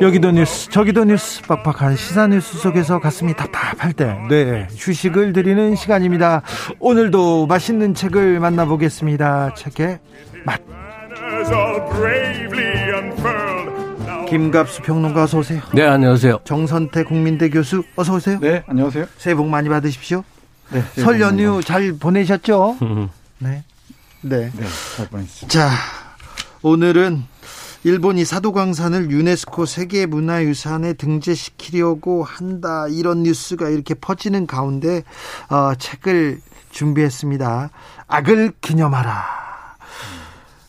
여기도 뉴스 저기도 뉴스 빡빡한 시사 뉴스 속에서 가슴이 답답할 때 네, 휴식을 드리는 시간입니다. 오늘도 맛있는 책을 만나보겠습니다. 책의 맛. 김갑수 평론가 어서 오세요. 네, 안녕하세요. 정선태 국민대 교수 어서 오세요. 네, 안녕하세요. 새해 복 많이 받으십시오. 네, 설 연휴 잘 보내셨죠? 네. 네. 네, 잘 보냈습니다. 자, 오늘은 일본이 사도광산을 유네스코 세계문화유산에 등재시키려고 한다 이런 뉴스가 이렇게 퍼지는 가운데 어, 책을 준비했습니다. 악을 기념하라.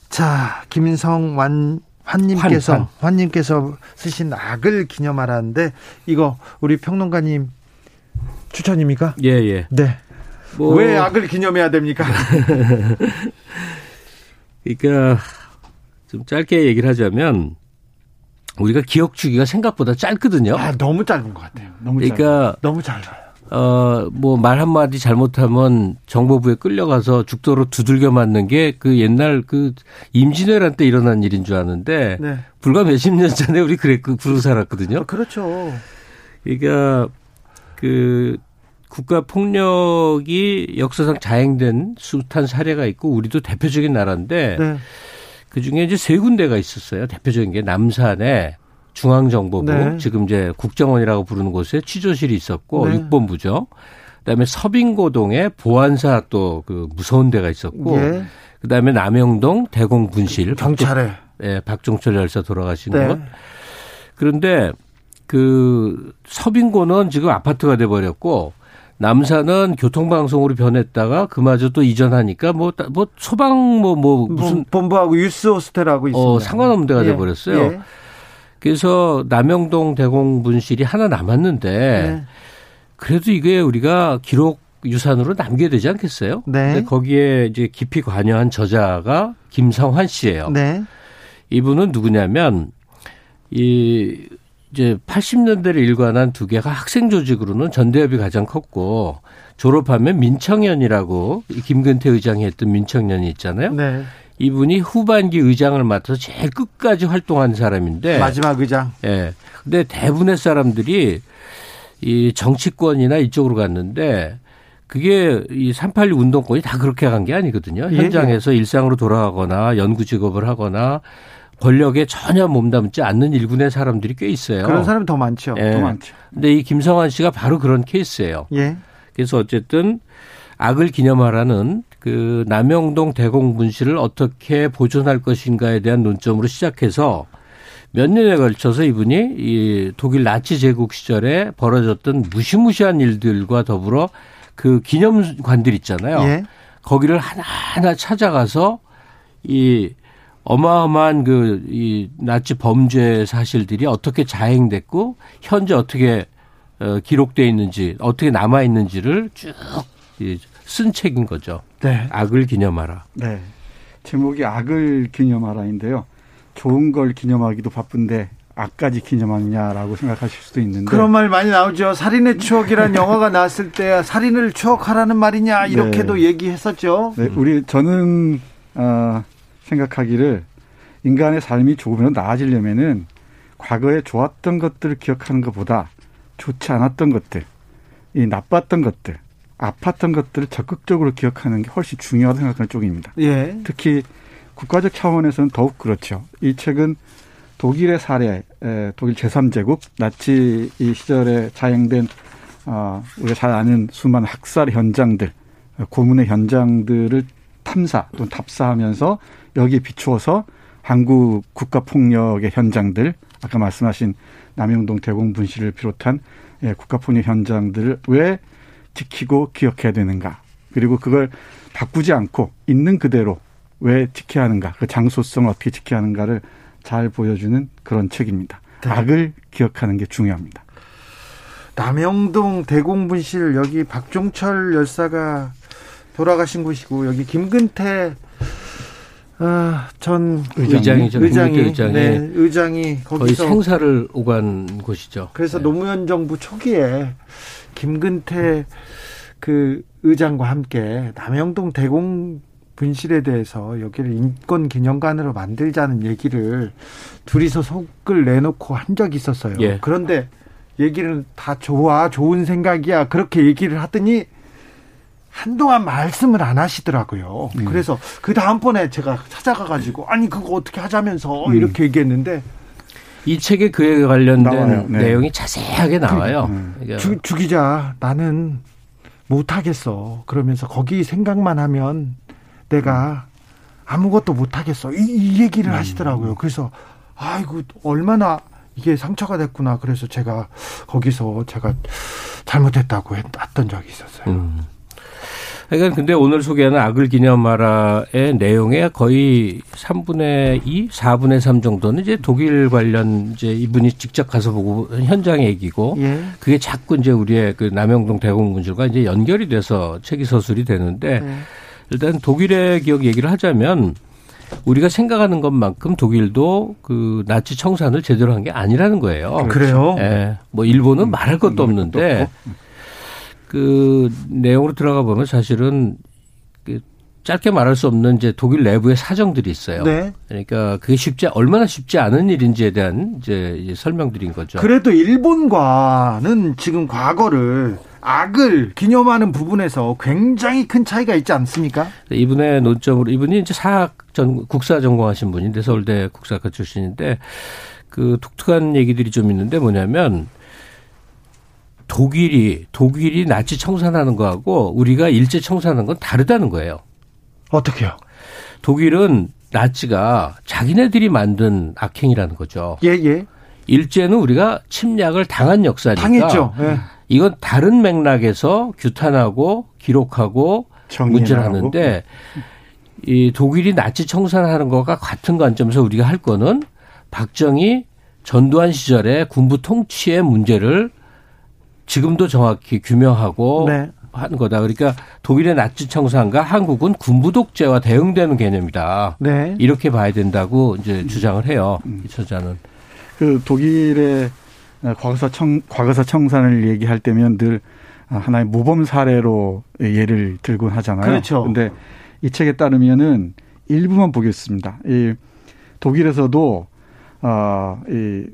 자, 김성완 환님께서 환, 환. 환님께서 쓰신 악을 기념하라는데 이거 우리 평론가님 추천입니까? 예, 예. 네. 뭐, 왜 악을 기념해야 됩니까? 그러니까 좀 짧게 얘기를 하자면 우리가 기억 주기가 생각보다 짧거든요. 아, 너무 짧은 것 같아요. 너무 그러니까 짧아요. 너무 짧아요. 어, 뭐 말 한마디 잘못하면 정보부에 끌려가서 죽도록 두들겨 맞는 게 그 옛날 그 임진왜란 때 일어난 일인 줄 아는데 네. 불과 몇십 년 전에 우리 그랬 그러고 살았거든요. 아, 그렇죠. 그러니까 그 국가 폭력이 역사상 자행된 숱한 사례가 있고 우리도 대표적인 나라인데 네. 그 중에 이제 세 군데가 있었어요. 대표적인 게 남산에 중앙정보부, 네. 지금 이제 국정원이라고 부르는 곳에 취조실이 있었고 네. 육본부죠. 그다음에 서빙고동에 보안사 또 그 무서운 데가 있었고, 예. 그다음에 남영동 대공분실 경찰에. 예, 박종철 열사 돌아가신 네. 곳. 그런데 그 서빙고는 지금 아파트가 돼 버렸고 남산은 교통방송으로 변했다가 그마저 또 이전하니까 뭐 뭐 소방 뭐 뭐 무슨 본부하고 유스 호스텔하고 있습니다. 어, 상관없는 데가 예. 돼버렸어요. 예. 그래서 남영동 대공분실이 하나 남았는데 네. 그래도 이게 우리가 기록 유산으로 남겨야 되지 않겠어요? 네. 근데 거기에 이제 깊이 관여한 저자가 김성환 씨예요. 네. 이분은 누구냐면 이 이제 80년대를 일관한 두 개가 학생 조직으로는 전대협이 가장 컸고 졸업하면 민청년이라고 이 김근태 의장이 했던 민청년이 있잖아요. 네. 이분이 후반기 의장을 맡아서 제일 끝까지 활동한 사람인데 마지막 의장. 예. 근데 대부분의 사람들이 이 정치권이나 이쪽으로 갔는데 그게 이 386 운동권이 다 그렇게 간 게 아니거든요. 예, 현장에서 일상으로 돌아가거나 연구 직업을 하거나 권력에 전혀 몸담지 않는 일군의 사람들이 꽤 있어요. 그런 사람이 더 많죠. 예. 더 많죠. 근데 이 김성환 씨가 바로 그런 케이스예요. 예. 그래서 어쨌든 악을 기념하라는 그 남영동 대공분실을 어떻게 보존할 것인가에 대한 논점으로 시작해서 몇 년에 걸쳐서 이분이 이 독일 나치 제국 시절에 벌어졌던 무시무시한 일들과 더불어 그 기념관들 있잖아요. 예. 거기를 하나하나 찾아가서 이 어마어마한 그 이 나치 범죄 사실들이 어떻게 자행됐고 현재 어떻게 어, 기록돼 있는지 어떻게 남아 있는지를 쭉 쓴 책인 거죠. 네. 악을 기념하라. 네. 제목이 악을 기념하라인데요. 좋은 걸 기념하기도 바쁜데 악까지 기념하느냐라고 생각하실 수도 있는데 그런 말 많이 나오죠. 살인의 추억이라는 영화가 나왔을 때 살인을 추억하라는 말이냐 이렇게도 네. 얘기했었죠. 네, 우리 저는 어, 생각하기를 인간의 삶이 조금이라도 나아지려면은 과거에 좋았던 것들을 기억하는 것보다 좋지 않았던 것들, 이 나빴던 것들, 아팠던 것들을 적극적으로 기억하는 게 훨씬 중요하다고 생각하는 쪽입니다. 예. 특히 국가적 차원에서는 더욱 그렇죠. 이 책은 독일의 사례, 에, 독일 제3제국 나치 이 시절에 자행된 어, 우리가 잘 아는 수많은 학살 현장들, 어, 고문의 현장들을 탐사 또는 답사하면서 여기에 비추어서 한국 국가 폭력의 현장들, 아까 말씀하신 남영동 대공 분실을 비롯한 예, 국가 폭력 현장들을 왜 지키고 기억해야 되는가? 그리고 그걸 바꾸지 않고 있는 그대로 왜 지켜야 하는가? 그 장소성을 어떻게 지켜야 하는가를 잘 보여주는 그런 책입니다. 네. 악을 기억하는 게 중요합니다. 남영동 대공분실 여기 박종철 열사가 돌아가신 곳이고 여기 김근태 아, 전 의장이죠. 의장이 의장이, 네, 의장이 거의 생사를 오간 곳이죠. 그래서 네. 노무현 정부 초기에 김근태 그 의장과 함께 남영동 대공 분실에 대해서 여기를 인권 기념관으로 만들자는 얘기를 둘이서 속을 내놓고 한 적이 있었어요. 예. 그런데 얘기를 다 좋아 좋은 생각이야 그렇게 얘기를 하더니 한동안 말씀을 안 하시더라고요. 음. 그래서 그 다음번에 제가 찾아가 가지고 아니 그거 어떻게 하자면서 음. 이렇게 얘기했는데 이 책에 그에 관련된. 네. 내용이 자세하게 나와요. 음. 그러니까 주, 주 기자 나는 못 하겠어. 그러면서 거기 생각만 하면 내가 아무것도 못 하겠어. 이, 이 얘기를 하시더라고요. 그래서 아이고 얼마나 이게 상처가 됐구나. 그래서 제가 거기서 제가 잘못했다고 했, 던 적이 있었어요. 음. 그러니까 근데 오늘 소개하는 악을 기념하라의 내용의 거의 3분의 2, 4분의 3 정도는 이제 독일 관련 이제 이분이 직접 가서 보고 현장 얘기고 예. 그게 자꾸 이제 우리의 그 남영동 대공분실과 이제 연결이 돼서 책이 서술이 되는데 네. 일단 독일의 기억 얘기를 하자면 우리가 생각하는 것만큼 독일도 그 나치 청산을 제대로 한 게 아니라는 거예요. 그래요? 예. 뭐 일본은 말할 것도 없는데 그 내용으로 들어가 보면 사실은 그 짧게 말할 수 없는 이제 독일 내부의 사정들이 있어요. 네. 그러니까 그게 쉽지 얼마나 쉽지 않은 일인지에 대한 이제 설명드린 거죠. 그래도 일본과는 지금 과거를 악을 기념하는 부분에서 굉장히 큰 차이가 있지 않습니까? 이분의 논점으로 이분이 이제 사학 전 국사 전공하신 분인데 서울대 국사학과 출신인데 그 독특한 얘기들이 좀 있는데 뭐냐면 독일이 독일이 나치 청산하는 거하고 우리가 일제 청산하는 건 다르다는 거예요. 어떻게요? 독일은 나치가 자기네들이 만든 악행이라는 거죠. 예, 예. 일제는 우리가 침략을 당한 역사니까 당했죠. 예. 이건 다른 맥락에서 규탄하고 기록하고 문제를. 하는데 이 독일이 나치 청산하는 것과 같은 관점에서 우리가 할 거는 박정희 전두환 시절에 군부 통치의 문제를 지금도 정확히 규명하고 네. 하는 거다. 그러니까 독일의 나치 청산과 한국은 군부 독재와 대응되는 개념이다. 네. 이렇게 봐야 된다고 이제 주장을 해요. 이 저자는. 그 독일의 과거사 청 과거사 청산을 얘기할 때면 늘 하나의 모범 사례로 예를 들곤 하잖아요. 그렇죠. 근데 이 책에 따르면은 일부만 보겠습니다. 이 독일에서도 어이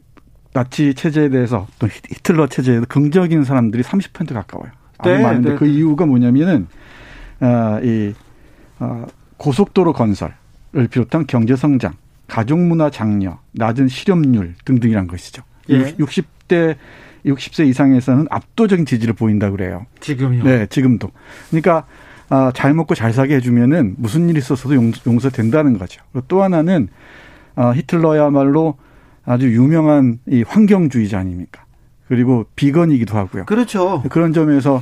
나치 체제에 대해서 또 히틀러 체제에 긍정적인 사람들이 30% 가까워요. 아주 네, 많은데 네. 그 이유가 뭐냐면은 어 이 어, 고속도로 건설을 비롯한 경제 성장, 가족 문화 장려, 낮은 실업률 등등이란 것이죠. 예. 60대 60세 이상에서는 압도적인 지지를 보인다 그래요. 지금요. 네, 지금도. 그러니까 아, 잘 먹고 잘 사게 해주면은 무슨 일이 있어서도 용, 용서된다는 거죠. 또 하나는 아, 히틀러야말로 아주 유명한 이 환경주의자 아닙니까? 그리고 비건이기도 하고요. 그렇죠. 그런 점에서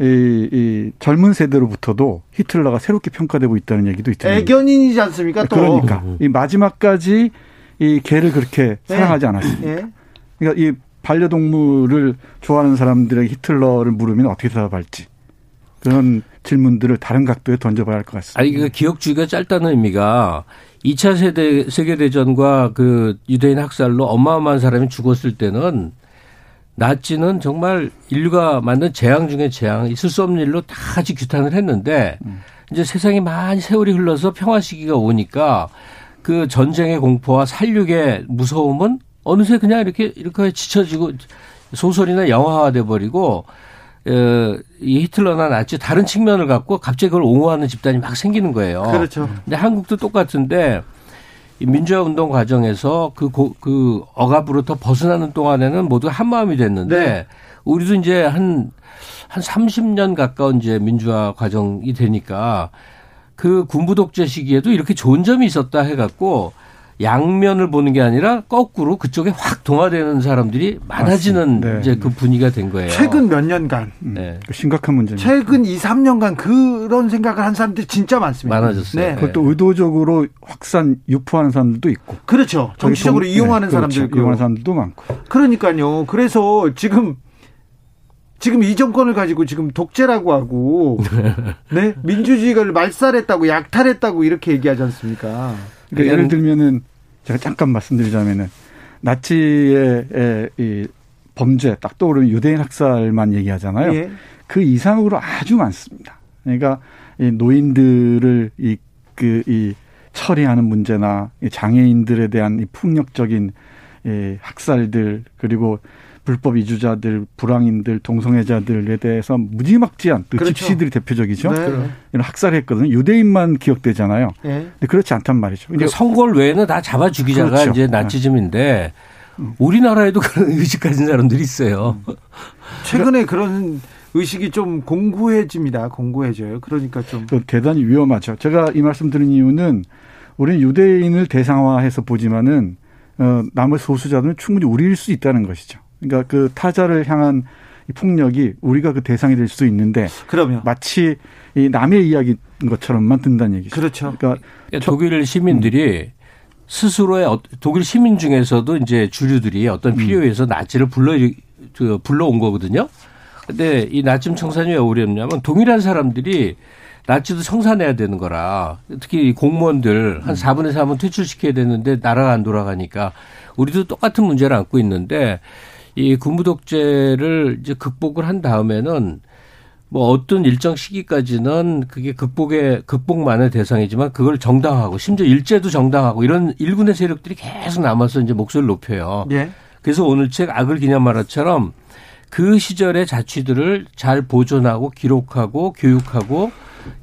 이, 이 젊은 세대로부터도 히틀러가 새롭게 평가되고 있다는 얘기도 있잖아요. 애견인이지 않습니까? 또. 그러니까 이 마지막까지 이 개를 그렇게 네. 사랑하지 않았습니다. 예. 그러니까 이 반려동물을 좋아하는 사람들에게 히틀러를 물으면 어떻게 대답할지 그런 질문들을 다른 각도에 던져봐야 할 것 같습니다. 아니 그 기억주의가 짧다는 의미가 2차 세대 세계 대전과 그 유대인 학살로 어마어마한 사람이 죽었을 때는 나치는 정말 인류가 만든 재앙 중에 재앙, 있을 수 없는 일로 다 같이 규탄을 했는데 이제 세상이 많이 세월이 흘러서 평화 시기가 오니까 그 전쟁의 공포와 살육의 무서움은 어느새 그냥 이렇게 이렇게 지쳐지고 소설이나 영화화 돼 버리고 어, 이 히틀러나 나치 다른 측면을 갖고 갑자기 그걸 옹호하는 집단이 막 생기는 거예요. 그렇죠. 근데 한국도 똑같은데 이 민주화 운동 과정에서 그, 고, 그 억압으로부터 벗어나는 동안에는 모두 한 마음이 됐는데 네. 우리도 이제 한, 한 30년 가까운 이제 민주화 과정이 되니까 그 군부 독재 시기에도 이렇게 좋은 점이 있었다 해갖고 양면을 보는 게 아니라 거꾸로 그쪽에 확 동화되는 사람들이 많아지는. 네. 이제 그 분위기가 된 거예요. 최근 몇 년간, 음, 네. 그 심각한 문제입니다. 최근 2, 3년간 그런 생각을 한 사람들이 진짜 많습니다. 많아졌어요. 네. 그것도 의도적으로 확산 유포하는 사람들도 있고 그렇죠. 정치적으로 정- 이용하는 네, 사람들 그렇죠. 있고. 이용하는 사람들도 많고 그러니까요. 그래서 지금 지금 이 정권을 가지고 지금 독재라고 하고 네 민주주의를 말살했다고 약탈했다고 이렇게 얘기하지 않습니까? 그러니까 예를 들면은 제가 잠깐 말씀드리자면은 나치의 이 범죄 딱 떠오르는 유대인 학살만 얘기하잖아요. 예. 그 이상으로 아주 많습니다. 그러니까 이 노인들을 이 그, 이 처리하는 문제나 장애인들에 대한 이 폭력적인 이 학살들 그리고 불법 이주자들, 불황인들, 동성애자들에 대해서 무지막지한 그 그렇죠. 집시들이 대표적이죠. 네. 이런 학살했거든요. 유대인만 기억되잖아요. 네. 근데 그렇지 않단 말이죠. 근데 선골 외에는 다 잡아 죽이자가 그렇죠. 이제 나치즘인데 음. 우리나라에도 그런 의식 가진 사람들이 있어요. 최근에 그런 의식이 좀 공고해집니다. 공고해져요. 그러니까 좀 대단히 위험하죠. 제가 이 말씀 드린 이유는 우리는 유대인을 대상화해서 보지만은 어, 나머지 소수자들은 충분히 우리일 수 있다는 것이죠. 그러니까 그 타자를 향한 폭력이 우리가 그 대상이 될수 있는데 그러면 마치 이 남의 이야기인 것처럼만 든다는 얘기죠. 그렇죠. 그러니까, 그러니까 독일 시민들이 음. 스스로의 어, 독일 시민 중에서도 이제 주류들이 어떤 음. 필요에 의해서 나치를 불러 불러온 거거든요. 근데 이 나침 청산이 왜 어렵냐면 동일한 사람들이 나치도 청산해야 되는 거라 특히 공무원들 한 4분의 3은 퇴출시켜야 되는데 나라가 안 돌아가니까 우리도 똑같은 문제를 안고 있는데 이 군부 독재를 이제 극복을 한 다음에는 뭐 어떤 일정 시기까지는 그게 극복의 극복만의 대상이지만 그걸 정당하고 심지어 일제도 정당하고 이런 일군의 세력들이 계속 남아서 이제 목소리를 높여요. 예. 그래서 오늘 책 악을 기념하라처럼 그 시절의 자취들을 잘 보존하고 기록하고 교육하고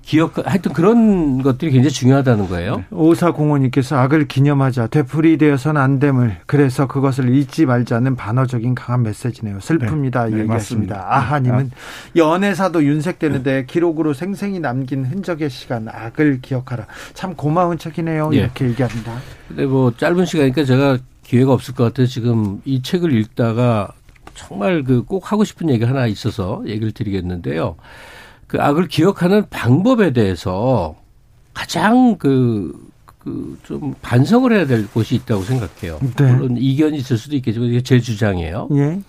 기억 하여튼 그런 것들이 굉장히 중요하다는 거예요. 네. 오사공원님께서 악을 기념하자 되풀이 되어서는 안 됨을 그래서 그것을 잊지 말자는 반어적인 강한 메시지네요. 슬픕니다. 네, 얘기했습니다. 네, 아하님은 아. 연애사도 윤색되는데 기록으로 생생히 남긴 흔적의 시간 악을 기억하라. 참 고마운 책이네요. 네. 이렇게 얘기합니다. 근데 뭐 짧은 시간이니까 제가 기회가 없을 것 같아요. 지금 이 책을 읽다가 정말 그 꼭 하고 싶은 얘기 하나 있어서 얘기를 드리겠는데요. 그 악을 기억하는 방법에 대해서 가장 그, 그, 좀 반성을 해야 될 곳이 있다고 생각해요. 네. 물론 이견이 있을 수도 있겠지만 이게 제 주장이에요. 예.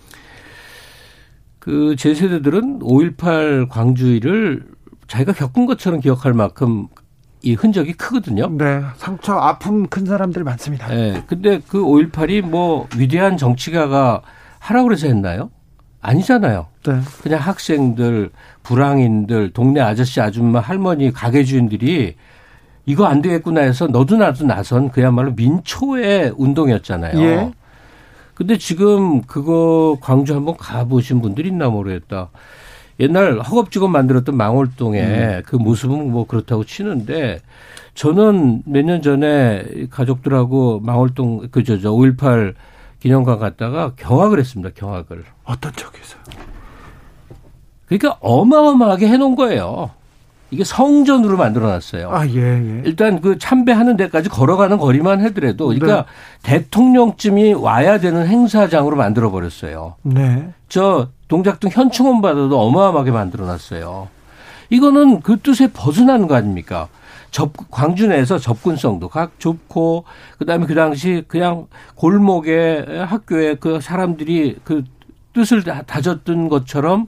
그, 제 세대들은 5.18 광주일을 자기가 겪은 것처럼 기억할 만큼 이 흔적이 크거든요. 네. 상처, 아픔 큰 사람들 많습니다. 네. 근데 그 5.18이 뭐 위대한 정치가가 하라고 그래서 했나요? 아니잖아요. 네. 그냥 학생들, 불황인들, 동네 아저씨, 아줌마, 할머니, 가게 주인들이 이거 안 되겠구나 해서 너도 나도 나선 그야말로 민초의 운동이었잖아요. 예. 근데 지금 그거 광주 한번 가보신 분들이 있나 모르겠다. 옛날 허겁지겁 만들었던 망월동의 음. 그 모습은 뭐 그렇다고 치는데 저는 몇 년 전에 가족들하고 망월동 그저 저 5.18 기념관 갔다가 경악을 했습니다. 경악을. 어떤 쪽에서? 그러니까 어마어마하게 해놓은 거예요. 이게 성전으로 만들어놨어요. 아, 예, 예. 일단 그 참배하는 데까지 걸어가는 거리만 하더라도, 그러니까 네. 대통령쯤이 와야 되는 행사장으로 만들어버렸어요. 네. 저 동작동 현충원 받아도 어마어마하게 만들어놨어요. 이거는 그 뜻에 벗어나는 거 아닙니까? 접, 광주 내에서 접근성도 각 좁고, 그 다음에 그 당시 그냥 골목에 학교에 그 사람들이 그 뜻을 다졌던 것처럼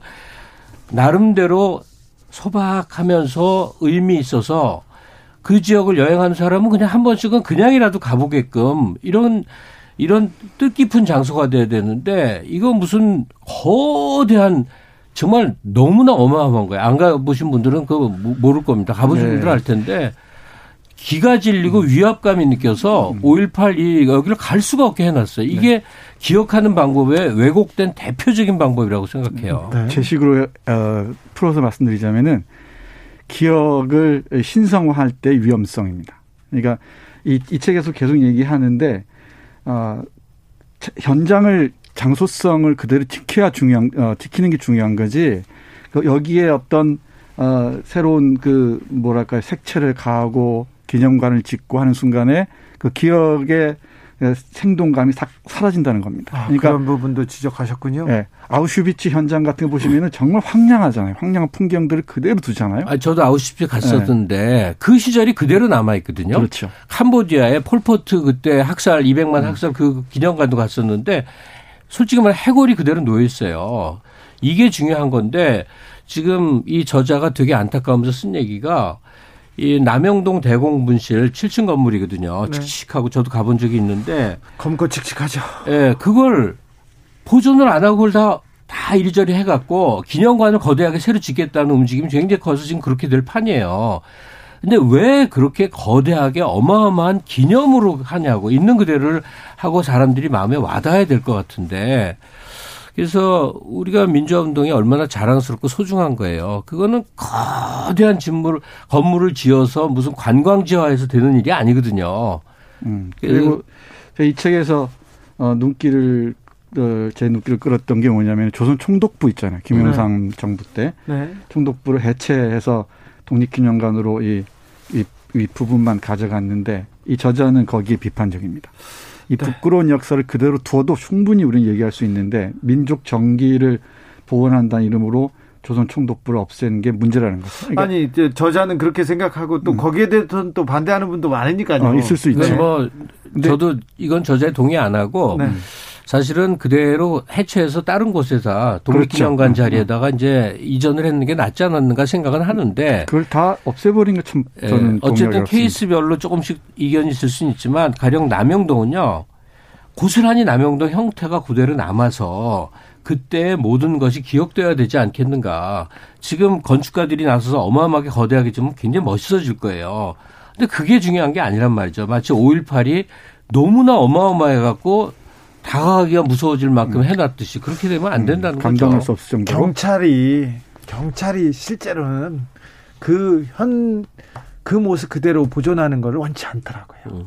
나름대로 소박하면서 의미 있어서 그 지역을 여행하는 사람은 그냥 한 번씩은 그냥이라도 가보게끔 이런 이런 뜻깊은 장소가 돼야 되는데 이거 무슨 거대한 정말 너무나 어마어마한 거예요. 안 가보신 분들은 그거 모를 겁니다. 가보신 네. 분들은 알 텐데 기가 질리고 음. 위압감이 느껴서 5.18이 음. 여기를 갈 수가 없게 해놨어요. 이게 네. 기억하는 방법에 왜곡된 대표적인 방법이라고 생각해요. 네. 제 식으로 어, 풀어서 말씀드리자면은 기억을 신성화할 때 위험성입니다. 그러니까 이, 이 책에서 계속 얘기하는데 어, 현장을 장소성을 그대로 지켜야 중요한 어, 지키는 게 중요한 거지. 그 여기에 어떤 어, 새로운 그 뭐랄까 색채를 가하고 기념관을 짓고 하는 순간에 그 기억의 생동감이 싹 사라진다는 겁니다. 아, 그러니까 그런 부분도 지적하셨군요. 네, 아우슈비츠 현장 같은 거 보시면은 정말 황량하잖아요. 황량한 풍경들을 그대로 두잖아요. 아, 저도 아우슈비츠 갔었는데 네. 그 시절이 그대로 남아 있거든요. 그렇죠. 캄보디아에 폴포트 그때 학살 200만 음. 학살 그 기념관도 갔었는데 솔직히 말해 해골이 그대로 놓여 있어요. 이게 중요한 건데 지금 이 저자가 되게 안타까우면서 쓴 얘기가 이 남영동 대공분실 7층 건물이거든요. 네. 칙칙하고 저도 가본 적이 있는데 검거 칙칙하죠. 예, 그걸 보존을 안 하고 그걸 다, 다 이리저리 해갖고 기념관을 거대하게 새로 짓겠다는 움직임이 굉장히 커서 지금 그렇게 될 판이에요. 근데 왜 그렇게 거대하게 어마어마한 기념으로 하냐고 있는 그대로를 하고 사람들이 마음에 와닿아야 될 것 같은데 그래서 우리가 민주화 운동이 얼마나 자랑스럽고 소중한 거예요. 그거는 거대한 진물, 건물을 지어서 무슨 관광지화해서 되는 일이 아니거든요. 음, 그리고 이 책에서 어, 눈길을 어, 제 눈길을 끌었던 게 뭐냐면 조선 총독부 있잖아요. 김영삼 네. 정부 때 네. 총독부를 해체해서 독립기념관으로 이, 이, 이 부분만 가져갔는데 이 저자는 거기에 비판적입니다. 이 네. 부끄러운 역사를 그대로 두어도 충분히 우리는 얘기할 수 있는데 민족 정기를 보원한다는 이름으로 조선 총독부를 없애는 게 문제라는 거죠. 그러니까 아니 이제 저자는 그렇게 생각하고 또 음. 거기에 대해서는 또 반대하는 분도 많으니까요. 어, 있을 수 있죠. 뭐 저도 이건 저자에 동의 안 하고 네. 사실은 그대로 해체해서 다른 곳에서 독립기념관 그렇죠. 자리에다가 이제 이전을 했는 게 낫지 않았는가 생각은 하는데 그걸 다 없애버린 것참 예, 저는 예, 어쨌든 케이스별로 조금씩 이견이 있을 수는 있지만 가령 남영동은요 고스란히 남영동 형태가 그대로 남아서 그때 모든 것이 기억돼야 되지 않겠는가. 지금 건축가들이 나서서 어마어마하게 거대하게 좀 굉장히 멋있어질 거예요. 근데 그게 중요한 게 아니란 말이죠. 마치 5.18이 너무나 어마어마해갖고 다가가기가 무서워질 만큼 음. 해놨듯이 그렇게 되면 안 된다는 음, 감당할 거죠. 수 없을 정도로. 경찰이 경찰이 실제로는 그 현그 그 모습 그대로 보존하는 걸 원치 않더라고요. 음.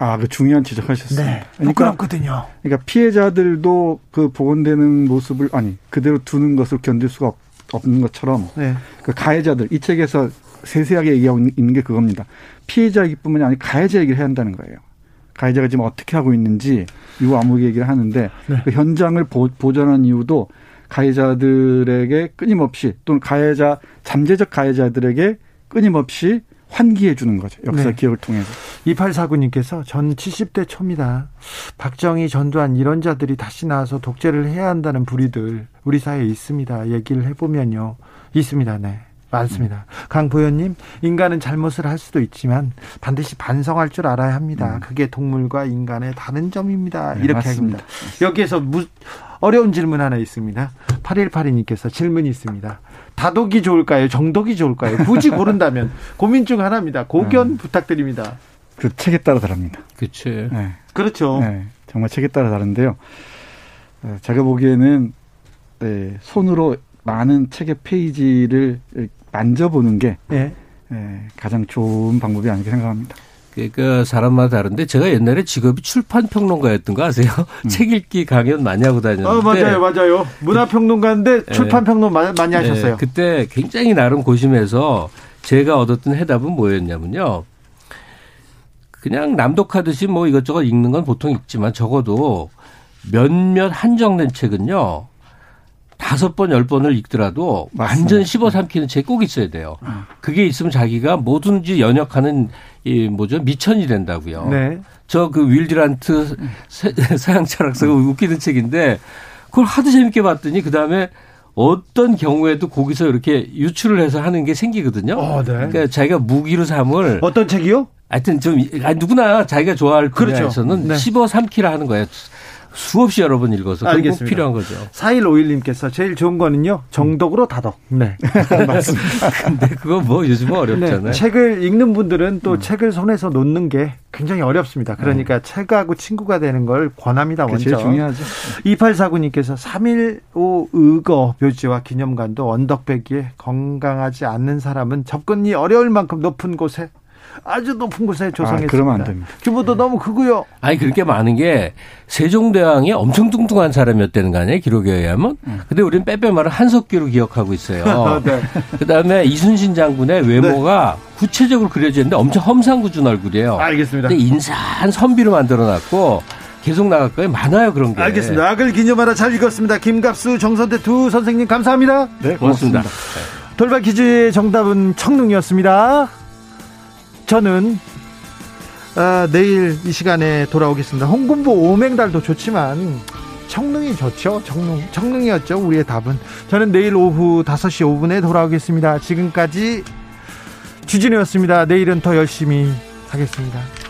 아, 그 중요한 지적하셨어요. 네, 그러니까, 부끄럽거든요. 그러니까 피해자들도 그 복원되는 모습을 아니 그대로 두는 것을 견딜 수가 없, 없는 것처럼 네. 그 가해자들 이 책에서 세세하게 얘기하고 있는 게 그겁니다. 피해자이기 뿐만이 아니라 가해자 얘기를 해야 한다는 거예요. 가해자가 지금 어떻게 하고 있는지 이후 아무 얘기를 하는데 네. 그 현장을 보, 보전한 이유도 가해자들에게 끊임없이 또는 가해자 잠재적 가해자들에게 끊임없이 환기해 주는 거죠. 역사 네. 기억을 통해서. 2849님께서 전 70대 초입니다. 박정희, 전두환 이런 자들이 다시 나와서 독재를 해야 한다는 불의들 우리 사회에 있습니다. 얘기를 해보면요. 있습니다. 네. 많습니다. 음. 강보현님, 인간은 잘못을 할 수도 있지만 반드시 반성할 줄 알아야 합니다. 음. 그게 동물과 인간의 다른 점입니다. 네, 이렇게 합니다. 여기에서 무, 어려운 질문 하나 있습니다. 8182님께서 질문이 있습니다. 다독이 좋을까요? 정독이 좋을까요? 굳이 고른다면 고민 중 하나입니다. 고견 네. 부탁드립니다. 그 책에 따라 다릅니다. 그렇죠. 네. 그렇죠. 네. 정말 책에 따라 다른데요. 어, 제가 보기에는 네, 손으로 많은 책의 페이지를 만져보는 게 네. 네, 가장 좋은 방법이 아닐까 생각합니다. 그러니까 사람마다 다른데 제가 옛날에 직업이 출판 평론가였던 거 아세요? 음. 책 읽기 강연 많이 하고 다녔는데. 어, 맞아요, 맞아요. 문화 평론가인데 출판 평론 많이 하셨어요. 네, 그때 굉장히 나름 고심해서 제가 얻었던 해답은 뭐였냐면요. 그냥 남독하듯이 뭐 이것저것 읽는 건 보통 읽지만 적어도 몇몇 한정된 책은요. 다섯 번, 열 번을 읽더라도 맞습니다. 완전 씹어 삼키는 책 꼭 있어야 돼요. 음. 그게 있으면 자기가 뭐든지 연역하는 이 뭐죠? 미천이 된다고요. 네. 저그 윌디란트 서양 철학서가 음. 웃기는 책인데 그걸 하도 재밌게 봤더니 그 다음에 어떤 경우에도 거기서 이렇게 유출을 해서 하는 게 생기거든요. 어, 네. 그러니까 자기가 무기로 삼을 어떤 책이요? 하여튼 좀 아니, 누구나 자기가 좋아할 그렇죠. 분야에서는 네. 씹어 삼키라 하는 거예요. 수없이 여러 번 읽어서 알겠습니다. 꼭 필요한 거죠. 4151님께서 제일 좋은 거는요. 정독으로 다독. 네. 맞습니다. 근데 그거 뭐 요즘은 어렵잖아요. 네. 책을 읽는 분들은 또 음. 책을 손에서 놓는 게 굉장히 어렵습니다. 그러니까 음. 책하고 친구가 되는 걸 권합니다. 먼저. 제일 중요하죠. 2849님께서 3.15 의거 묘지와 기념관도 언덕배기에 건강하지 않는 사람은 접근이 어려울 만큼 높은 곳에 아주 높은 곳에 조성했습니다. 아, 그러면 안 됩니다. 규모도 너무 크고요. 아니 그렇게 많은 게 세종대왕이 엄청 뚱뚱한 사람이었다는 거 아니에요? 기록에 의하면. 음. 근데 우리는 빼빼 말을 한석기로 기억하고 있어요. 네. 그다음에 이순신 장군의 외모가 네. 구체적으로 그려져 있는데 엄청 험상궂은 얼굴이에요. 알겠습니다. 근데 인사한 선비로 만들어놨고 계속 나갈 거예요. 많아요 그런 게. 알겠습니다. 악을 기념하라 잘 읽었습니다. 김갑수, 정선태 두 선생님 감사합니다. 네, 고맙습니다. 고맙습니다. 돌발 퀴즈의 정답은 청릉이었습니다. 저는 아, 내일 이 시간에 돌아오겠습니다. 홍군보 오맹달도 좋지만 청릉이 좋죠. 청릉. 청릉이었죠. 우리의 답은. 저는 내일 오후 5시 5분에 돌아오겠습니다. 지금까지 주진우였습니다. 내일은 더 열심히 하겠습니다.